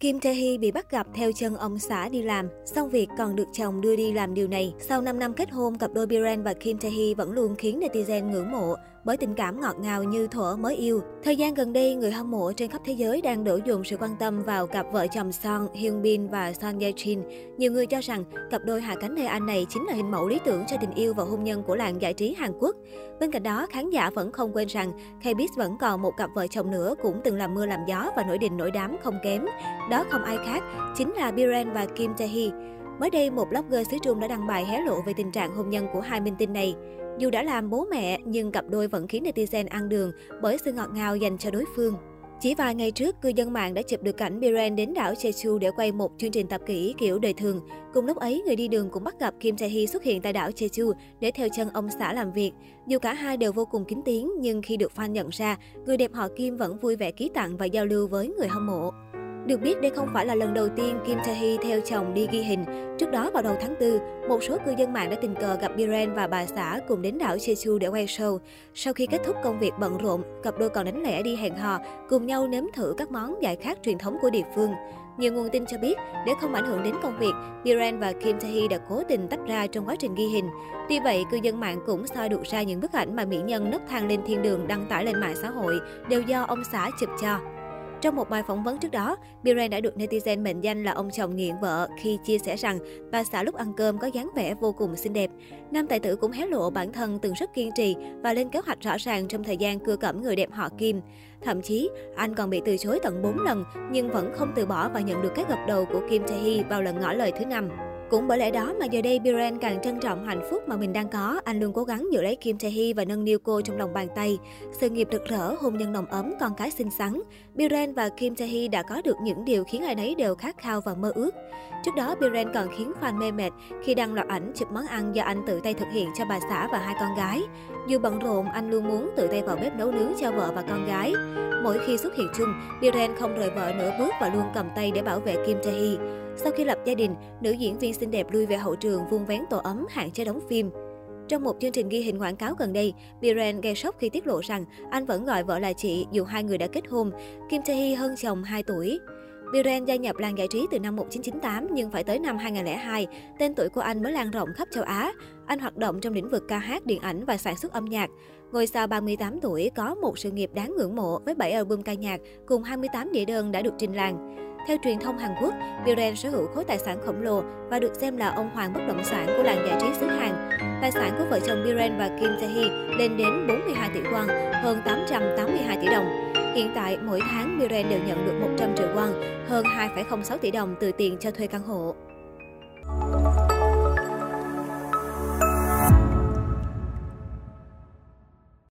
Kim Tae Hee bị bắt gặp theo chân ông xã đi làm, xong việc còn được chồng đưa đi làm điều này. Sau 5 năm kết hôn, cặp đôi Biren và Kim Tae Hee vẫn luôn khiến netizen ngưỡng mộ bởi tình cảm ngọt ngào như thuở mới yêu. Thời gian gần đây, người hâm mộ trên khắp thế giới đang đổ dồn sự quan tâm vào cặp vợ chồng Son Hyun Bin và Son Ye Jin. Nhiều người cho rằng cặp đôi hạ cánh nơi Anh này chính là hình mẫu lý tưởng cho tình yêu và hôn nhân của làng giải trí Hàn Quốc. Bên cạnh đó, khán giả vẫn không quên rằng K-Biz vẫn còn một cặp vợ chồng nữa cũng từng làm mưa làm gió và nổi đình nổi đám không kém. Đó không ai khác, chính là Biren và Kim Tae Hee. Mới đây, một blogger xứ Trung đã đăng bài hé lộ về tình trạng hôn nhân của hai minh tinh này. Dù đã làm bố mẹ, nhưng cặp đôi vẫn khiến netizen ăn đường bởi sự ngọt ngào dành cho đối phương. Chỉ vài ngày trước, cư dân mạng đã chụp được cảnh Biren đến đảo Jeju để quay một chương trình tập kỹ kiểu đời thường. Cùng lúc ấy, người đi đường cũng bắt gặp Kim Tae Hee xuất hiện tại đảo Jeju để theo chân ông xã làm việc. Dù cả hai đều vô cùng kín tiếng, nhưng khi được fan nhận ra, người đẹp họ Kim vẫn vui vẻ ký tặng và giao lưu với người hâm mộ. Được biết đây không phải là lần đầu tiên Kim Tae Hee theo chồng đi ghi hình. Trước đó vào đầu tháng 4, một số cư dân mạng đã tình cờ gặp Biren và bà xã cùng đến đảo Jeju để quay show. Sau khi kết thúc công việc bận rộn, cặp đôi còn đánh lẻ đi hẹn hò, cùng nhau nếm thử các món giải khát truyền thống của địa phương. Nhiều nguồn tin cho biết, để không ảnh hưởng đến công việc, Biren và Kim Tae Hee đã cố tình tách ra trong quá trình ghi hình. Tuy vậy, cư dân mạng cũng soi được ra những bức ảnh mà mỹ nhân nấc thang lên thiên đường đăng tải lên mạng xã hội đều do ông xã chụp cho. Trong một bài phỏng vấn trước đó, Biren đã được netizen mệnh danh là ông chồng nghiện vợ khi chia sẻ rằng bà xã lúc ăn cơm có dáng vẻ vô cùng xinh đẹp. Nam tài tử cũng hé lộ bản thân từng rất kiên trì và lên kế hoạch rõ ràng trong thời gian cưa cẩm người đẹp họ Kim. Thậm chí, anh còn bị từ chối tận 4 lần nhưng vẫn không từ bỏ và nhận được cái gật đầu của Kim Tae Hee vào lần ngỏ lời thứ năm. Cũng bởi lẽ đó mà giờ đây Biren càng trân trọng hạnh phúc mà mình đang có. Anh luôn cố gắng giữ lấy Kim Tae Hee và nâng niu cô trong lòng bàn tay. Sự nghiệp rực rỡ, hôn nhân nồng ấm, con cái xinh xắn. Biren và Kim Tae Hee đã có được những điều khiến ai nấy đều khát khao và mơ ước. Trước đó, Biren còn khiến fan mê mệt khi đăng loạt ảnh chụp món ăn do anh tự tay thực hiện cho bà xã và hai con gái. Dù bận rộn, anh luôn muốn tự tay vào bếp nấu nướng cho vợ và con gái. Mỗi khi xuất hiện chung, Biren không rời vợ nửa bước và luôn cầm tay để bảo vệ Kim Tae Hee. Sau khi lập gia đình, nữ diễn viên xinh đẹp lui về hậu trường vuông vén tổ ấm hạn chế đóng phim. Trong một chương trình ghi hình quảng cáo gần đây, Biren gây sốc khi tiết lộ rằng anh vẫn gọi vợ là chị dù hai người đã kết hôn. Kim Tae Hee hơn chồng 2 tuổi. Biren gia nhập làng giải trí từ năm 1998 nhưng phải tới năm 2002, tên tuổi của anh mới lan rộng khắp châu Á. Anh hoạt động trong lĩnh vực ca hát, điện ảnh và sản xuất âm nhạc. Ngôi sao 38 tuổi có một sự nghiệp đáng ngưỡng mộ với 7 album ca nhạc cùng 28 đĩa đơn đã được trình làng. Theo truyền thông Hàn Quốc, Biren sở hữu khối tài sản khổng lồ và được xem là ông hoàng bất động sản của làng giải trí xứ Hàn. Tài sản của vợ chồng Biren và Kim Tae Hee lên đến 42 tỷ won, hơn 882 tỷ đồng. Hiện tại, mỗi tháng Biren đều nhận được 100 triệu won, hơn 2,06 tỷ đồng từ tiền cho thuê căn hộ.